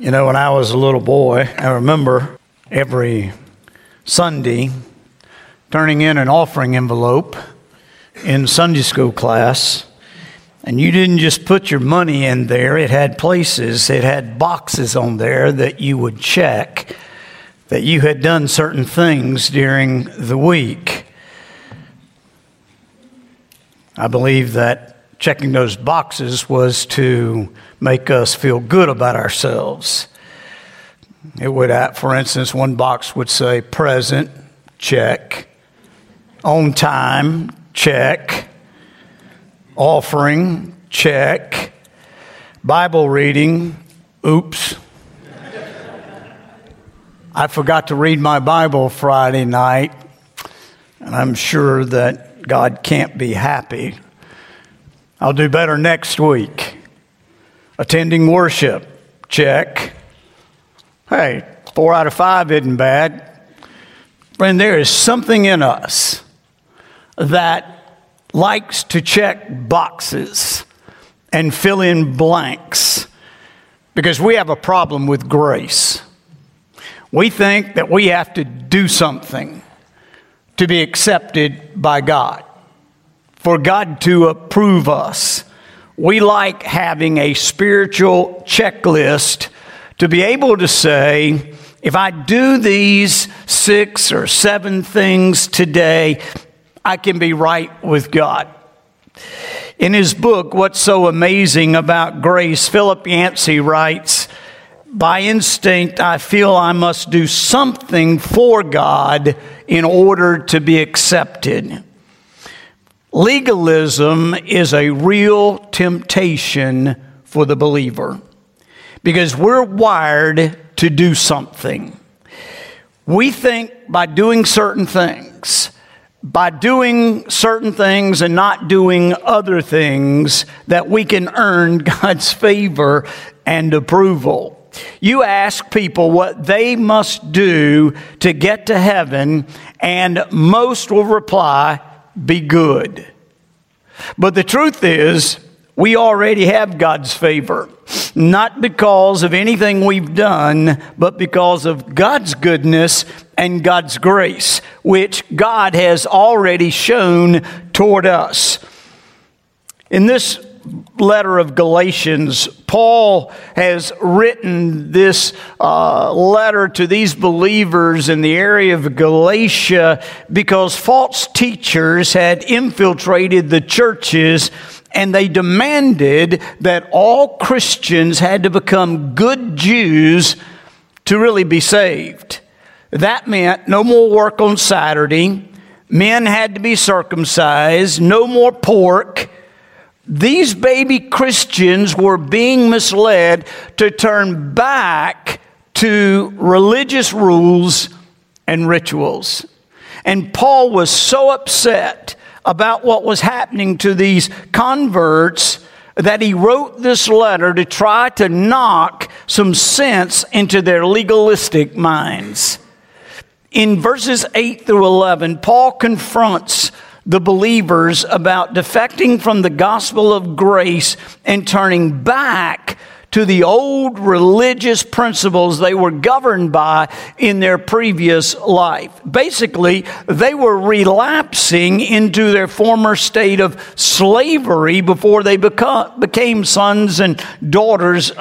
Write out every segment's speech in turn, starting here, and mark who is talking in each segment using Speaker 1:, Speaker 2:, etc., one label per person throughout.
Speaker 1: You know, when I was a little boy, I remember every Sunday turning in an offering envelope in Sunday school class. And you didn't just put your money in there, it had places, it had boxes on there that you would check that you had done certain things during the week. I believe that checking those boxes was to make us feel good about ourselves. It would, for instance, one box would say present, check, on time, check, offering, check, Bible reading, oops. I forgot to read my Bible Friday night, and I'm sure that God can't be happy I'll do better next week. Attending worship, check. Hey, four out of five isn't bad. Friend, there is something in us that likes to check boxes and fill in blanks because we have a problem with grace. We think that we have to do something to be accepted by God for God to approve us. We like having a spiritual checklist to be able to say, if I do these six or seven things today, I can be right with God. In his book, What's So Amazing About Grace, Philip Yancey writes, By instinct, I feel I must do something for God in order to be accepted. Legalism is a real temptation for the believer because we're wired to do something. We think by doing certain things, by doing certain things and not doing other things, that we can earn God's favor and approval. You ask people what they must do to get to heaven, and most will reply, be good. But the truth is, we already have God's favor, not because of anything we've done, but because of God's goodness and God's grace, which God has already shown toward us. In this letter of Galatians, Paul has written this uh, letter to these believers in the area of Galatia because false teachers had infiltrated the churches and they demanded that all Christians had to become good Jews to really be saved. That meant no more work on Saturday, men had to be circumcised, no more pork these baby Christians were being misled to turn back to religious rules and rituals. And Paul was so upset about what was happening to these converts that he wrote this letter to try to knock some sense into their legalistic minds. In verses 8 through 11, Paul confronts the believers about defecting from the gospel of grace and turning back to the old religious principles they were governed by in their previous life. Basically, they were relapsing into their former state of slavery before they became sons and daughters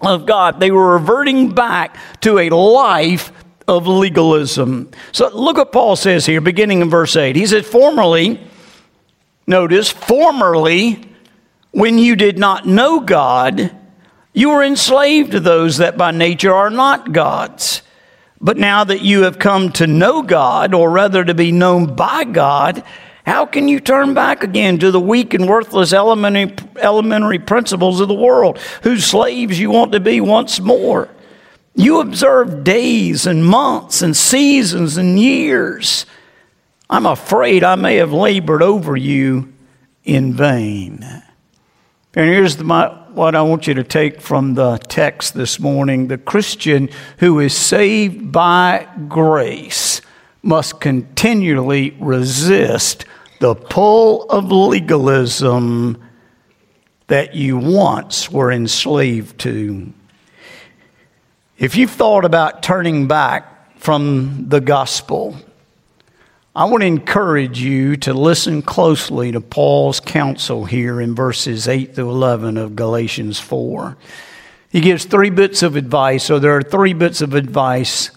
Speaker 1: of God. They were reverting back to a life of legalism. So look what Paul says here, beginning in verse 8. He says, Formerly, notice, formerly, when you did not know God, you were enslaved to those that by nature are not gods. But now that you have come to know God, or rather to be known by God, how can you turn back again to the weak and worthless elementary, elementary principles of the world, whose slaves you want to be once more? You observe days and months and seasons and years. I'm afraid I may have labored over you in vain. And here's the, my, what I want you to take from the text this morning. The Christian who is saved by grace must continually resist the pull of legalism that you once were enslaved to. If you've thought about turning back from the gospel, I want to encourage you to listen closely to Paul's counsel here in verses 8 through 11 of Galatians 4. He gives three bits of advice, so there are three bits of advice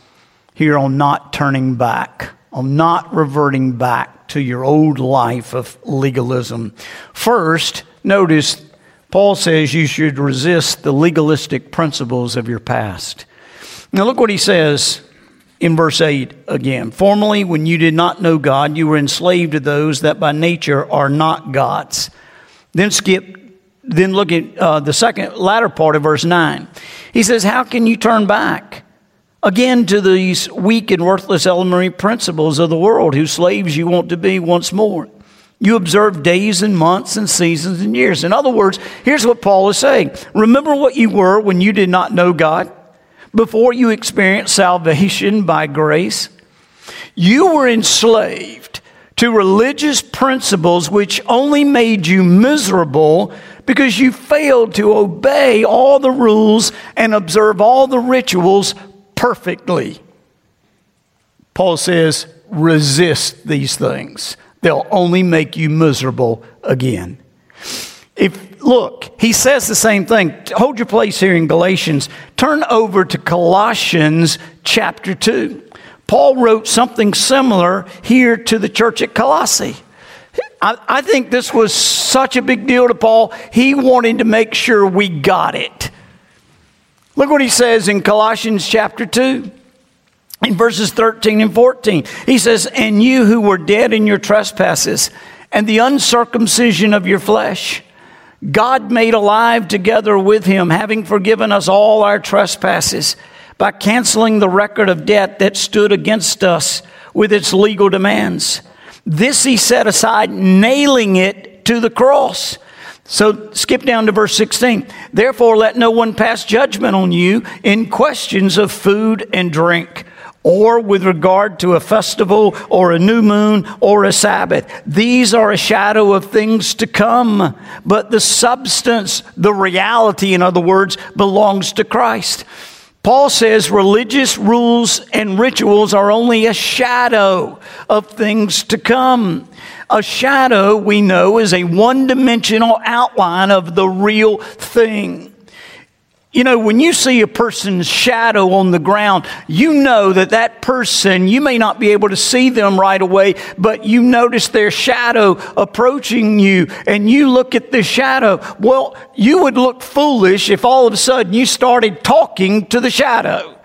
Speaker 1: here on not turning back, on not reverting back to your old life of legalism. First, notice Paul says you should resist the legalistic principles of your past. Now, look what he says in verse 8 again. Formerly, when you did not know God, you were enslaved to those that by nature are not gods. Then skip, then look at uh, the second latter part of verse 9. He says, How can you turn back? Again, to these weak and worthless elementary principles of the world, whose slaves you want to be once more. You observe days and months and seasons and years. In other words, here's what Paul is saying Remember what you were when you did not know God, before you experienced salvation by grace? You were enslaved to religious principles which only made you miserable because you failed to obey all the rules and observe all the rituals perfectly. Paul says, resist these things. They'll only make you miserable again. If look, he says the same thing. Hold your place here in Galatians. Turn over to Colossians chapter 2. Paul wrote something similar here to the church at Colossae. I, I think this was such a big deal to Paul, he wanted to make sure we got it. Look what he says in Colossians chapter 2 in verses 13 and 14. He says, And you who were dead in your trespasses and the uncircumcision of your flesh, God made alive together with him, having forgiven us all our trespasses by canceling the record of debt that stood against us with its legal demands. This he set aside, nailing it to the cross. So skip down to verse 16. Therefore, let no one pass judgment on you in questions of food and drink or with regard to a festival or a new moon or a Sabbath. These are a shadow of things to come, but the substance, the reality, in other words, belongs to Christ. Paul says religious rules and rituals are only a shadow of things to come. A shadow, we know, is a one dimensional outline of the real thing. You know, when you see a person's shadow on the ground, you know that that person, you may not be able to see them right away, but you notice their shadow approaching you and you look at the shadow. Well, you would look foolish if all of a sudden you started talking to the shadow.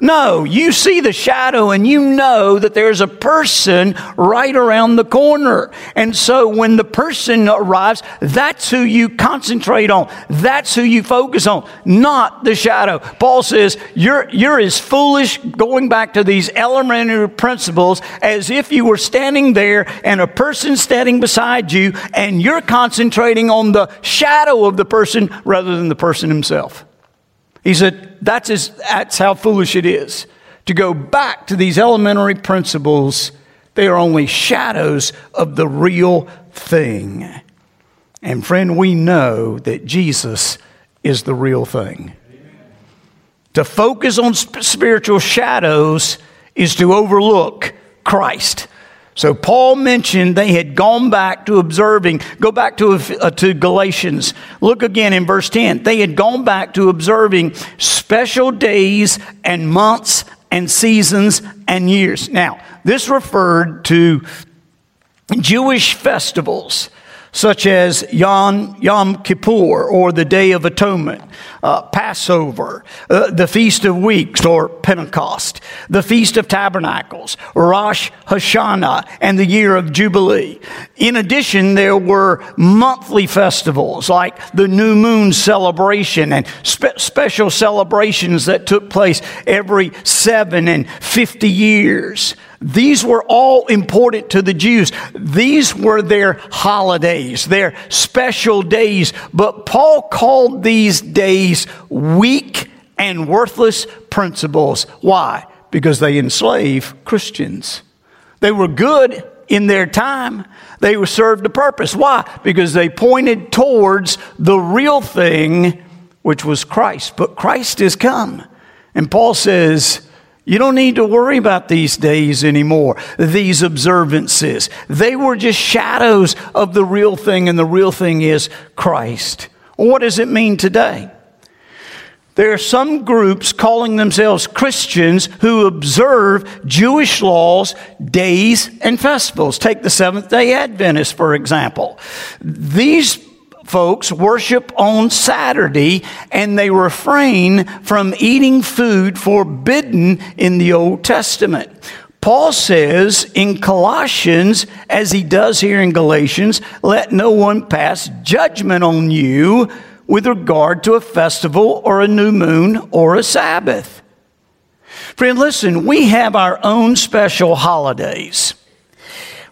Speaker 1: No, you see the shadow and you know that there's a person right around the corner. And so when the person arrives, that's who you concentrate on. That's who you focus on, not the shadow. Paul says you're, you're as foolish going back to these elementary principles as if you were standing there and a person standing beside you and you're concentrating on the shadow of the person rather than the person himself. He said, that's, his, that's how foolish it is to go back to these elementary principles. They are only shadows of the real thing. And friend, we know that Jesus is the real thing. To focus on spiritual shadows is to overlook Christ. So Paul mentioned they had gone back to observing. Go back to, uh, to Galatians. Look again in verse 10. They had gone back to observing special days and months and seasons and years. Now, this referred to Jewish festivals such as Yom, Yom Kippur or the Day of Atonement, uh, Passover, uh, the Feast of Weeks or Pentecost, the Feast of Tabernacles, Rosh Hashanah, and the Year of Jubilee. In addition, there were monthly festivals like the New Moon celebration and spe- special celebrations that took place every seven and 50 years. These were all important to the Jews. These were their holidays, their special days. But Paul called these days weak and worthless principles. Why? Because they enslave Christians. They were good in their time. They were served a purpose. Why? Because they pointed towards the real thing, which was Christ. But Christ is come. And Paul says, you don't need to worry about these days anymore, these observances. They were just shadows of the real thing, and the real thing is Christ. What does it mean today? There are some groups calling themselves Christians who observe Jewish laws, days, and festivals. Take the Seventh day Adventists, for example. These folks worship on Saturday and they refrain from eating food forbidden in the Old Testament. Paul says in Colossians, as he does here in Galatians, let no one pass judgment on you with regard to a festival or a new moon or a Sabbath. Friend, listen, we have our own special holidays.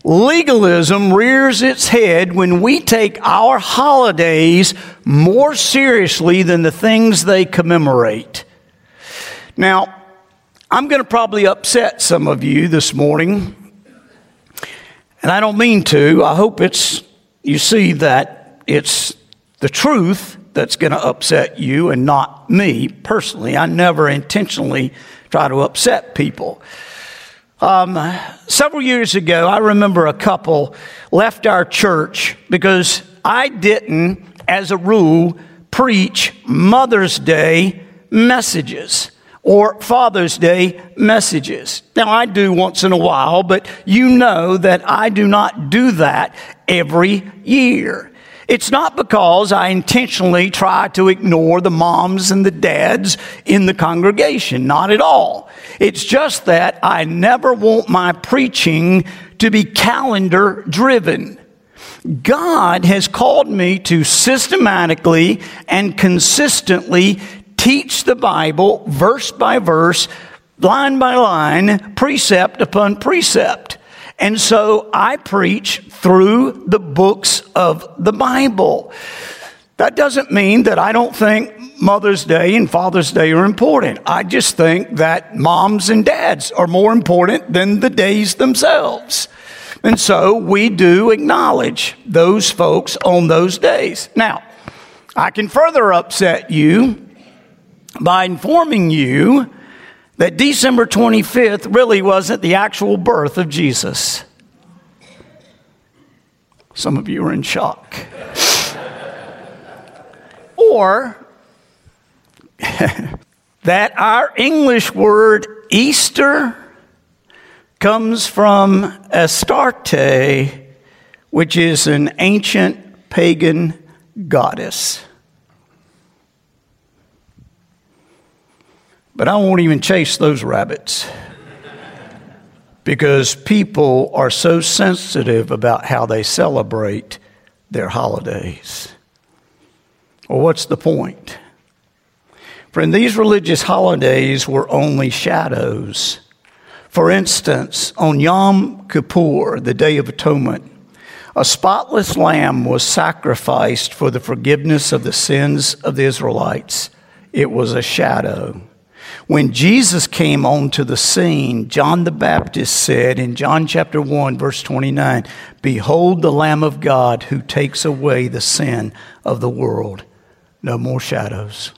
Speaker 1: Legalism rears its head when we take our holidays more seriously than the things they commemorate. Now, I'm going to probably upset some of you this morning, and I don't mean to. I hope it's you see that it's the truth that's going to upset you and not me personally. I never intentionally try to upset people. Um, several years ago, I remember a couple left our church because I didn't, as a rule, preach Mother's Day messages or Father's Day messages. Now, I do once in a while, but you know that I do not do that every year. It's not because I intentionally try to ignore the moms and the dads in the congregation. Not at all. It's just that I never want my preaching to be calendar driven. God has called me to systematically and consistently teach the Bible verse by verse, line by line, precept upon precept. And so I preach through the books of the Bible. That doesn't mean that I don't think Mother's Day and Father's Day are important. I just think that moms and dads are more important than the days themselves. And so we do acknowledge those folks on those days. Now, I can further upset you by informing you that December 25th really wasn't the actual birth of Jesus. Some of you are in shock. or that our English word Easter comes from Astarte, which is an ancient pagan goddess. But I won't even chase those rabbits because people are so sensitive about how they celebrate their holidays. Well, what's the point? Friend, these religious holidays were only shadows. For instance, on Yom Kippur, the Day of Atonement, a spotless lamb was sacrificed for the forgiveness of the sins of the Israelites. It was a shadow. When Jesus came onto the scene, John the Baptist said in John chapter 1, verse 29, Behold the Lamb of God who takes away the sin of the world. No more shadows.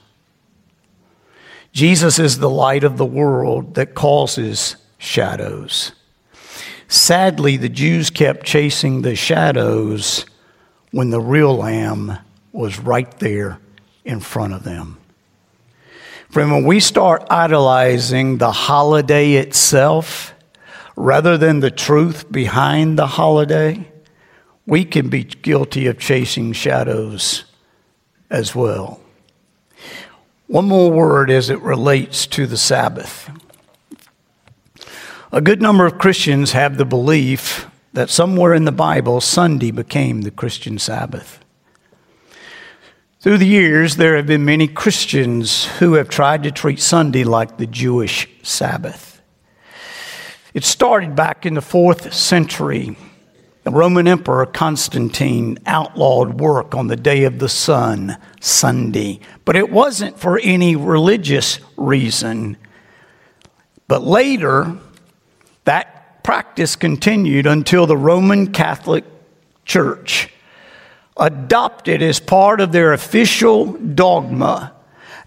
Speaker 1: Jesus is the light of the world that causes shadows. Sadly, the Jews kept chasing the shadows when the real lamb was right there in front of them. Friend, when we start idolizing the holiday itself rather than the truth behind the holiday, we can be guilty of chasing shadows as well. One more word as it relates to the Sabbath. A good number of Christians have the belief that somewhere in the Bible, Sunday became the Christian Sabbath. Through the years, there have been many Christians who have tried to treat Sunday like the Jewish Sabbath. It started back in the fourth century. The Roman Emperor Constantine outlawed work on the day of the sun, Sunday, but it wasn't for any religious reason. But later, that practice continued until the Roman Catholic Church adopted as part of their official dogma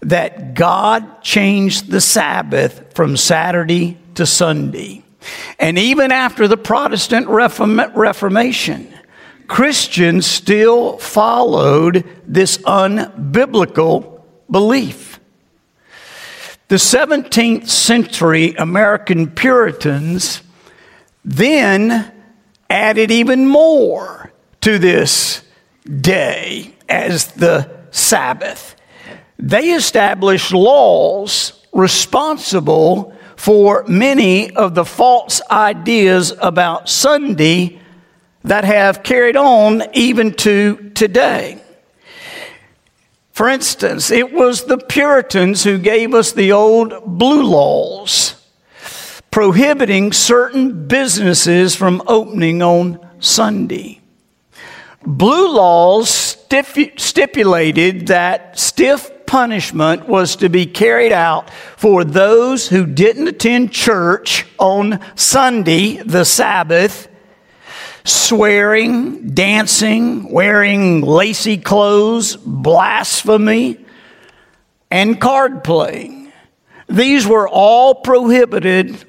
Speaker 1: that God changed the Sabbath from Saturday to Sunday. And even after the Protestant Reformation, Christians still followed this unbiblical belief. The 17th century American Puritans then added even more to this day as the Sabbath. They established laws responsible for many of the false ideas about Sunday that have carried on even to today. For instance, it was the Puritans who gave us the old blue laws, prohibiting certain businesses from opening on Sunday. Blue laws stipulated that stiff punishment was to be carried out for those who didn't attend church on Sunday, the Sabbath, swearing, dancing, wearing lacy clothes, blasphemy, and card playing. These were all prohibited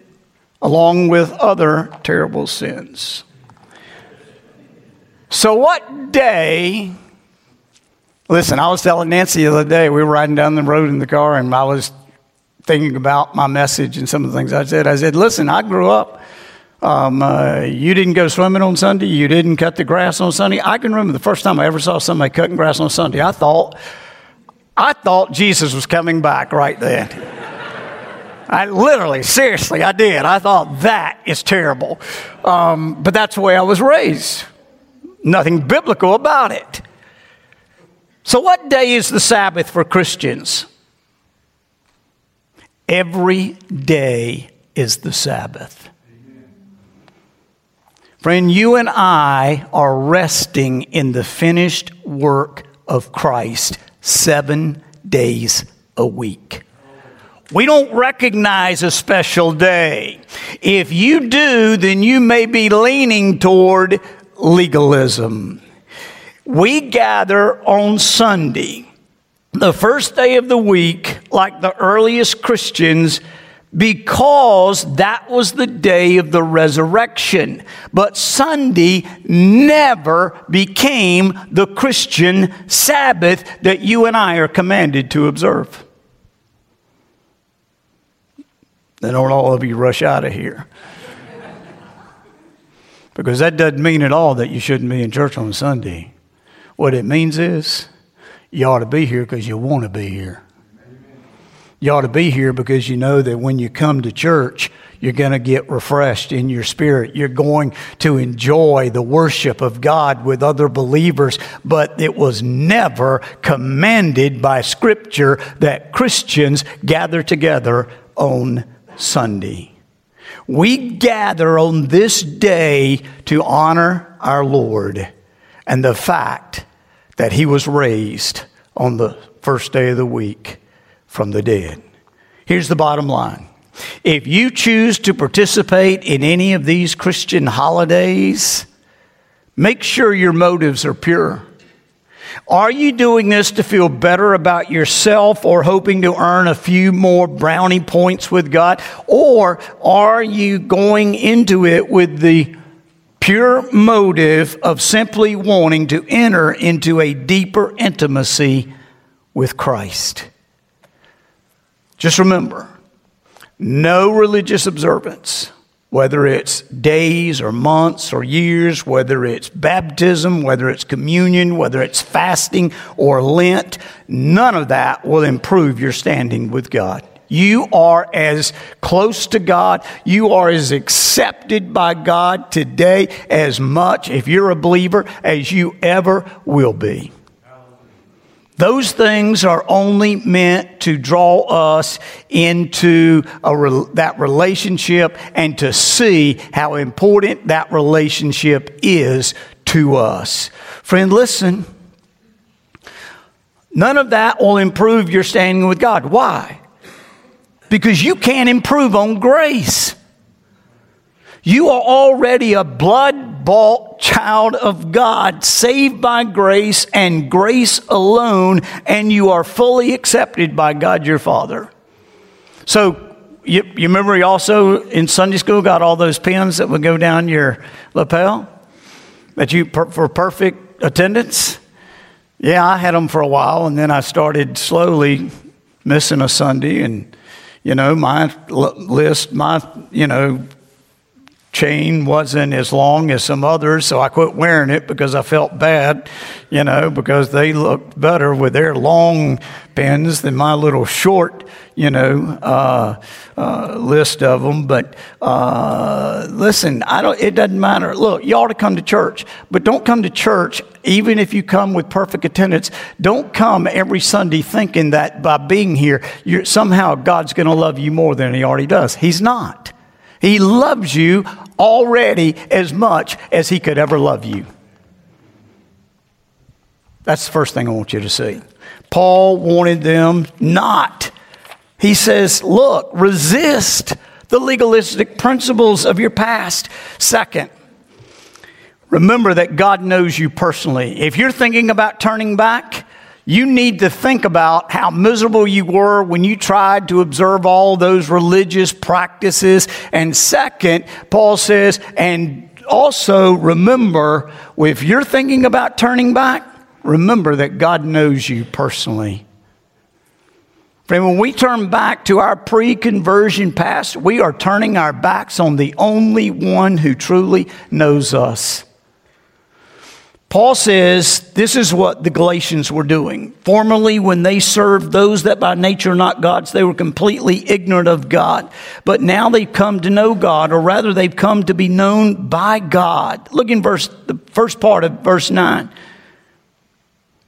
Speaker 1: along with other terrible sins. So, what day? Listen, I was telling Nancy the other day, we were riding down the road in the car, and I was thinking about my message and some of the things I said. I said, Listen, I grew up um, uh, you didn't go swimming on Sunday. You didn't cut the grass on Sunday. I can remember the first time I ever saw somebody cutting grass on Sunday. I thought, I thought Jesus was coming back right then. I literally, seriously, I did. I thought that is terrible. Um, but that's the way I was raised. Nothing biblical about it. So, what day is the Sabbath for Christians? Every day is the Sabbath. Friend, you and I are resting in the finished work of Christ seven days a week. We don't recognize a special day. If you do, then you may be leaning toward legalism. We gather on Sunday, the first day of the week, like the earliest Christians because that was the day of the resurrection. But Sunday never became the Christian Sabbath that you and I are commanded to observe. Then don't all of you rush out of here. Because that doesn't mean at all that you shouldn't be in church on Sunday. What it means is you ought to be here because you want to be here. You ought to be here because you know that when you come to church, you're going to get refreshed in your spirit. You're going to enjoy the worship of God with other believers, but it was never commanded by Scripture that Christians gather together on Sunday. We gather on this day to honor our Lord and the fact that He was raised on the first day of the week from the dead. Here's the bottom line. If you choose to participate in any of these Christian holidays, make sure your motives are pure. Are you doing this to feel better about yourself or hoping to earn a few more brownie points with God? Or are you going into it with the pure motive of simply wanting to enter into a deeper intimacy with Christ? Just remember no religious observance, whether it's days or months or years, whether it's baptism, whether it's communion, whether it's fasting or Lent, none of that will improve your standing with God. You are as close to God, you are as accepted by God today as much, if you're a believer, as you ever will be. Those things are only meant to draw us into re- that relationship and to see how important that relationship is to us. Friend, listen. None of that will improve your standing with God. Why? Because you can't improve on grace. You are already a blood bought child of God, saved by grace and grace alone, and you are fully accepted by God your Father. So, you, you remember you also in Sunday school got all those pins that would go down your lapel? That you, for perfect attendance? Yeah, I had them for a while, and then I started slowly missing a Sunday, and you know, my list, my you know, chain wasn't as long as some others, so I quit wearing it because I felt bad, you know, because they looked better with their long pins than my little short, you know, uh, uh, list of them. But uh, listen, I don't. It doesn't matter. Look, you ought to come to church, but don't come to church even if you come with perfect attendance. Don't come every Sunday thinking that by being here, somehow God's going to love you more than He already does. He's not. He loves you already as much as he could ever love you. That's the first thing I want you to see. Paul wanted them not. He says, look, resist the legalistic principles of your past. Second, remember that God knows you personally. If you're thinking about turning back, you need to think about how miserable you were when you tried to observe all those religious practices. And second, Paul says, and also remember, if you're thinking about turning back, remember that God knows you personally. Friend, when we turn back to our pre conversion past, we are turning our backs on the only one who truly knows us. Paul says this is what the Galatians were doing. Formerly, when they served those that by nature are not gods, they were completely ignorant of God. But now they've come to know God, or rather, they've come to be known by God. Look in verse, the first part of verse 9.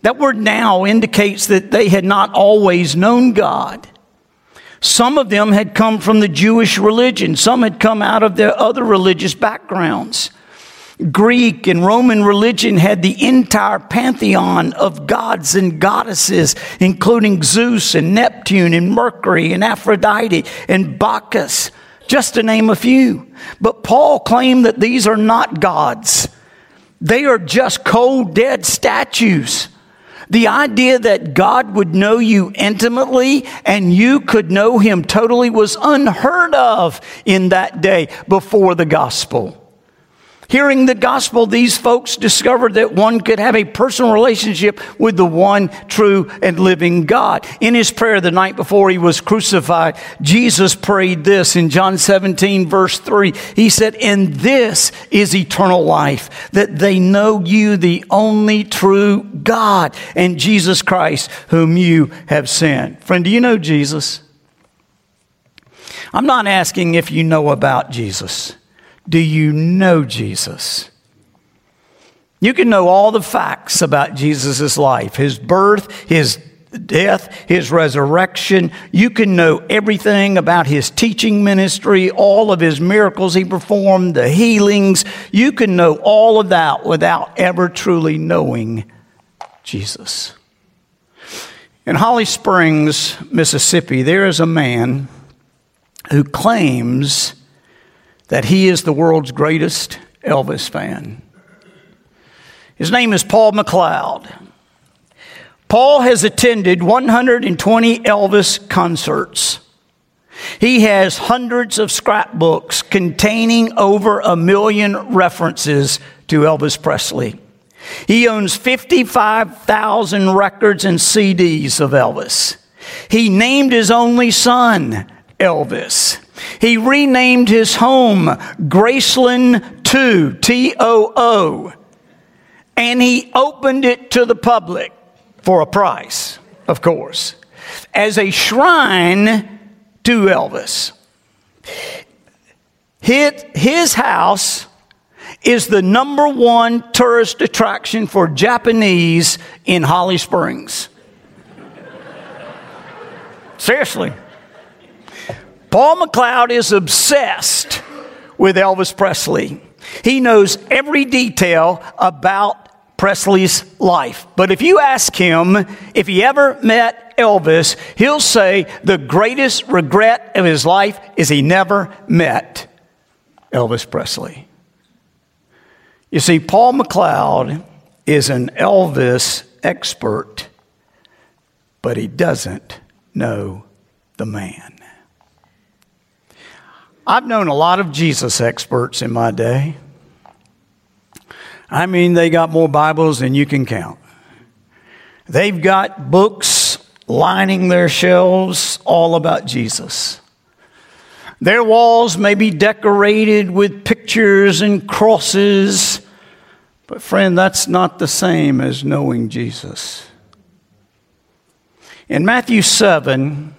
Speaker 1: That word now indicates that they had not always known God. Some of them had come from the Jewish religion, some had come out of their other religious backgrounds. Greek and Roman religion had the entire pantheon of gods and goddesses, including Zeus and Neptune and Mercury and Aphrodite and Bacchus, just to name a few. But Paul claimed that these are not gods. They are just cold, dead statues. The idea that God would know you intimately and you could know him totally was unheard of in that day before the gospel. Hearing the gospel, these folks discovered that one could have a personal relationship with the one true and living God. In his prayer the night before he was crucified, Jesus prayed this in John 17, verse 3. He said, And this is eternal life, that they know you, the only true God, and Jesus Christ, whom you have sent. Friend, do you know Jesus? I'm not asking if you know about Jesus. Do you know Jesus? You can know all the facts about Jesus' life his birth, his death, his resurrection. You can know everything about his teaching ministry, all of his miracles he performed, the healings. You can know all of that without ever truly knowing Jesus. In Holly Springs, Mississippi, there is a man who claims that he is the world's greatest Elvis fan. His name is Paul MacLeod. Paul has attended 120 Elvis concerts. He has hundreds of scrapbooks containing over a million references to Elvis Presley. He owns 55,000 records and CDs of Elvis. He named his only son Elvis. He renamed his home Graceland 2, T O O, and he opened it to the public for a price, of course, as a shrine to Elvis. His, his house is the number one tourist attraction for Japanese in Holly Springs. Seriously. Paul MacLeod is obsessed with Elvis Presley. He knows every detail about Presley's life. But if you ask him if he ever met Elvis, he'll say the greatest regret of his life is he never met Elvis Presley. You see, Paul MacLeod is an Elvis expert, but he doesn't know the man. I've known a lot of Jesus experts in my day. I mean, they got more Bibles than you can count. They've got books lining their shelves all about Jesus. Their walls may be decorated with pictures and crosses, but friend, that's not the same as knowing Jesus. In Matthew 7,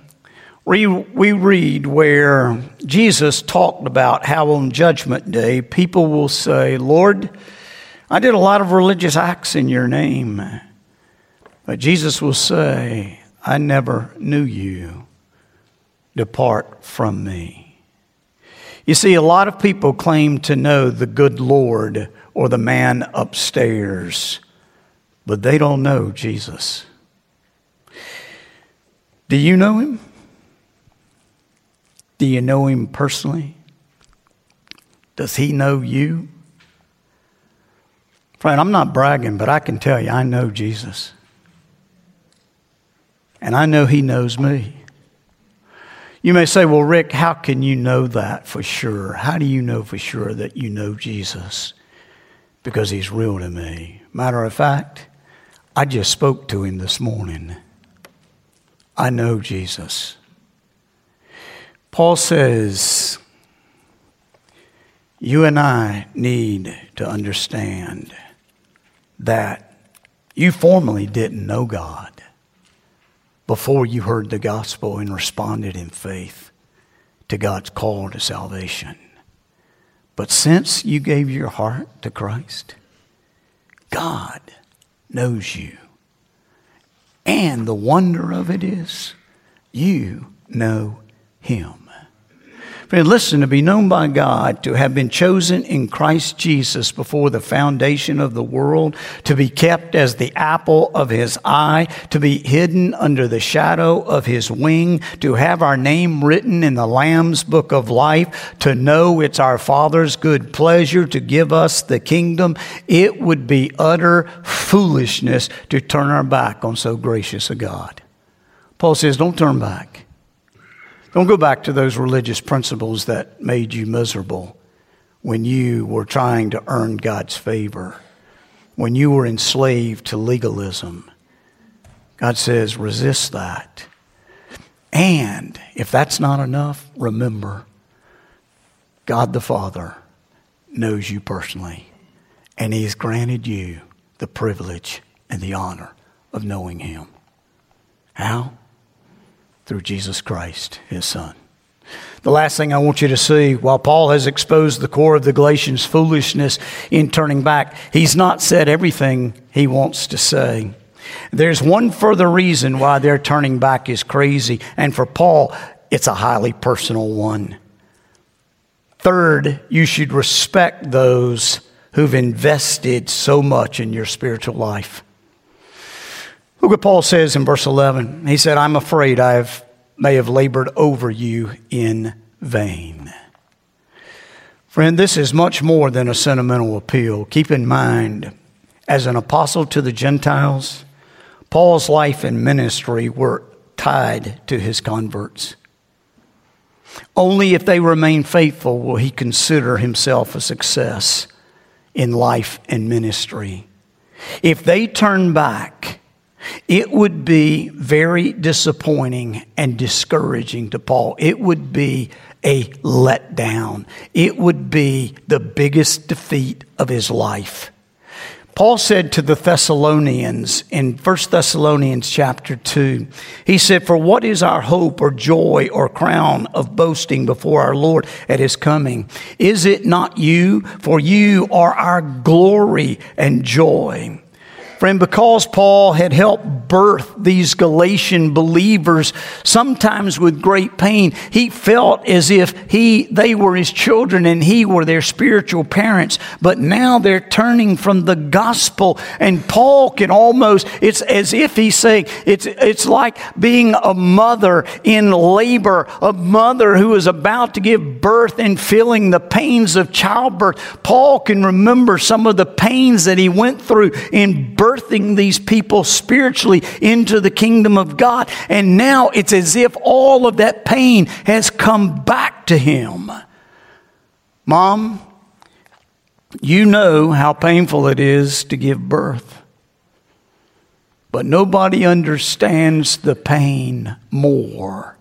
Speaker 1: we, we read where Jesus talked about how on Judgment Day people will say, Lord, I did a lot of religious acts in your name. But Jesus will say, I never knew you. Depart from me. You see, a lot of people claim to know the good Lord or the man upstairs, but they don't know Jesus. Do you know him? Do you know him personally? Does he know you? Friend, I'm not bragging, but I can tell you I know Jesus. And I know he knows me. You may say, well, Rick, how can you know that for sure? How do you know for sure that you know Jesus? Because he's real to me. Matter of fact, I just spoke to him this morning. I know Jesus. Paul says, you and I need to understand that you formerly didn't know God before you heard the gospel and responded in faith to God's call to salvation. But since you gave your heart to Christ, God knows you. And the wonder of it is, you know Him. Friend, listen, to be known by God, to have been chosen in Christ Jesus before the foundation of the world, to be kept as the apple of his eye, to be hidden under the shadow of his wing, to have our name written in the Lamb's book of life, to know it's our Father's good pleasure to give us the kingdom, it would be utter foolishness to turn our back on so gracious a God. Paul says, don't turn back. Don't go back to those religious principles that made you miserable when you were trying to earn God's favor, when you were enslaved to legalism. God says, resist that. And if that's not enough, remember God the Father knows you personally, and He has granted you the privilege and the honor of knowing Him. How? Through Jesus Christ, his Son. The last thing I want you to see, while Paul has exposed the core of the Galatians' foolishness in turning back, he's not said everything he wants to say. There's one further reason why their turning back is crazy, and for Paul, it's a highly personal one. Third, you should respect those who've invested so much in your spiritual life. Look what Paul says in verse 11. He said, I'm afraid I have, may have labored over you in vain. Friend, this is much more than a sentimental appeal. Keep in mind, as an apostle to the Gentiles, Paul's life and ministry were tied to his converts. Only if they remain faithful will he consider himself a success in life and ministry. If they turn back, it would be very disappointing and discouraging to Paul. It would be a letdown. It would be the biggest defeat of his life. Paul said to the Thessalonians in 1 Thessalonians chapter 2, he said, For what is our hope or joy or crown of boasting before our Lord at his coming? Is it not you? For you are our glory and joy. Friend, because Paul had helped birth these Galatian believers, sometimes with great pain, he felt as if he, they were his children and he were their spiritual parents. But now they're turning from the gospel and Paul can almost, it's as if he's saying, it's, it's like being a mother in labor, a mother who is about to give birth and feeling the pains of childbirth. Paul can remember some of the pains that he went through in birth birthing these people spiritually into the kingdom of God. And now it's as if all of that pain has come back to him. Mom, you know how painful it is to give birth. But nobody understands the pain more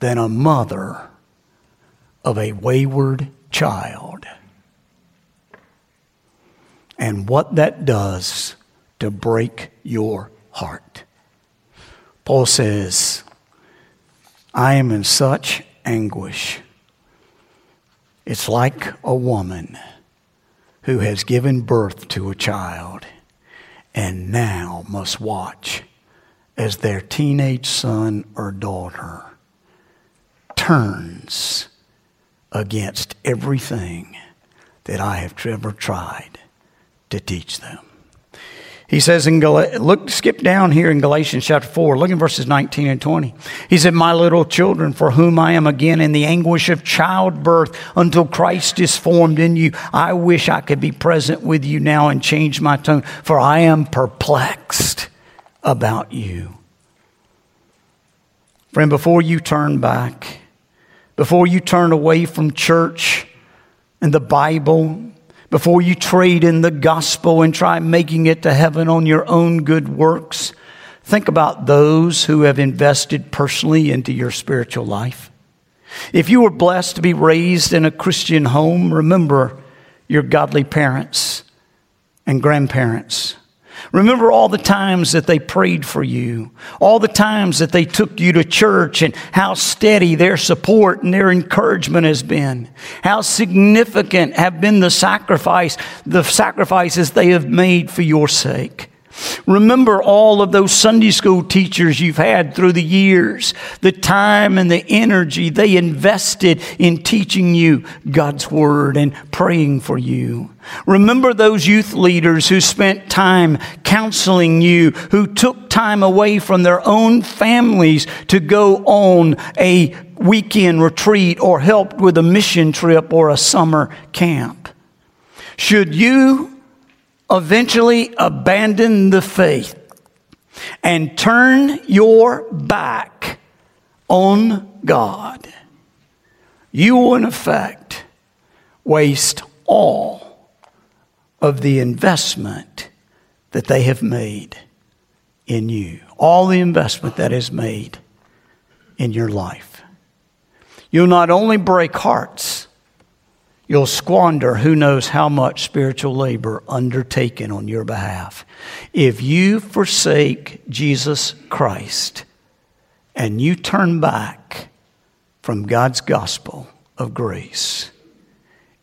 Speaker 1: than a mother of a wayward child. And what that does to break your heart. Paul says, I am in such anguish. It's like a woman who has given birth to a child and now must watch as their teenage son or daughter turns against everything that I have ever tried to teach them. He says in Gal- look, skip down here in Galatians chapter 4, look in verses 19 and 20. He said, My little children, for whom I am again in the anguish of childbirth until Christ is formed in you, I wish I could be present with you now and change my tone, for I am perplexed about you. Friend, before you turn back, before you turn away from church and the Bible before you trade in the gospel and try making it to heaven on your own good works, think about those who have invested personally into your spiritual life. If you were blessed to be raised in a Christian home, remember your godly parents and grandparents Remember all the times that they prayed for you, all the times that they took you to church, and how steady their support and their encouragement has been. How significant have been the sacrifice, the sacrifices they have made for your sake. Remember all of those Sunday school teachers you've had through the years, the time and the energy they invested in teaching you God's Word and praying for you. Remember those youth leaders who spent time counseling you, who took time away from their own families to go on a weekend retreat or helped with a mission trip or a summer camp. Should you eventually abandon the faith and turn your back on God, you will, in effect, waste all of the investment that they have made in you, all the investment that is made in your life. You'll not only break hearts, You'll squander who knows how much spiritual labor undertaken on your behalf. If you forsake Jesus Christ and you turn back from God's gospel of grace,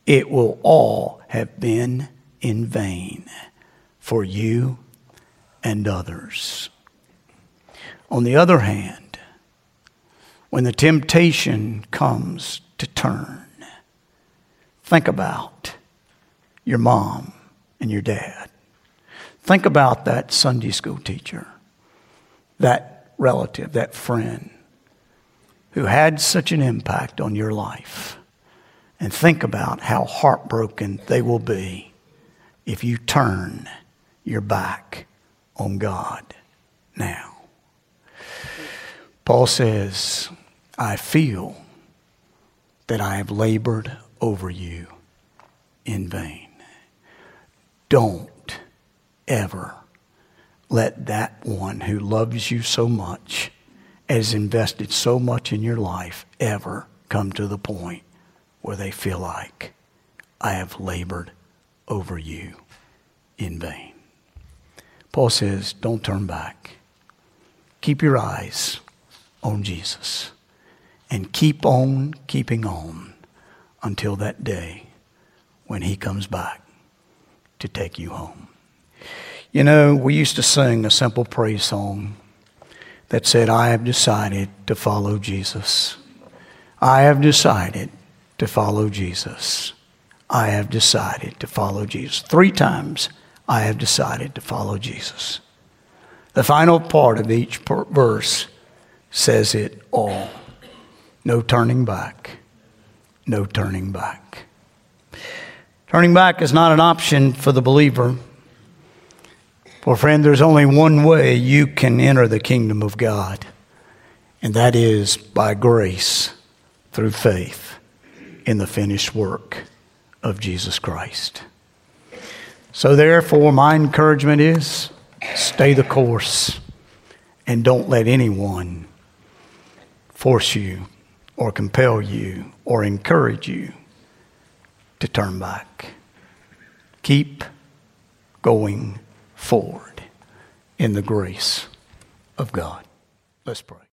Speaker 1: it will all have been in vain for you and others. On the other hand, when the temptation comes to turn, Think about your mom and your dad. Think about that Sunday school teacher, that relative, that friend who had such an impact on your life. And think about how heartbroken they will be if you turn your back on God now. Paul says, I feel that I have labored over you in vain. Don't ever let that one who loves you so much, has invested so much in your life, ever come to the point where they feel like, I have labored over you in vain. Paul says, don't turn back. Keep your eyes on Jesus and keep on keeping on until that day when he comes back to take you home. You know, we used to sing a simple praise song that said, I have decided to follow Jesus. I have decided to follow Jesus. I have decided to follow Jesus. Three times, I have decided to follow Jesus. The final part of each verse says it all. No turning back. No turning back. Turning back is not an option for the believer. For, friend, there's only one way you can enter the kingdom of God, and that is by grace through faith in the finished work of Jesus Christ. So, therefore, my encouragement is stay the course and don't let anyone force you or compel you or encourage you to turn back. Keep going forward in the grace of God. Let's pray.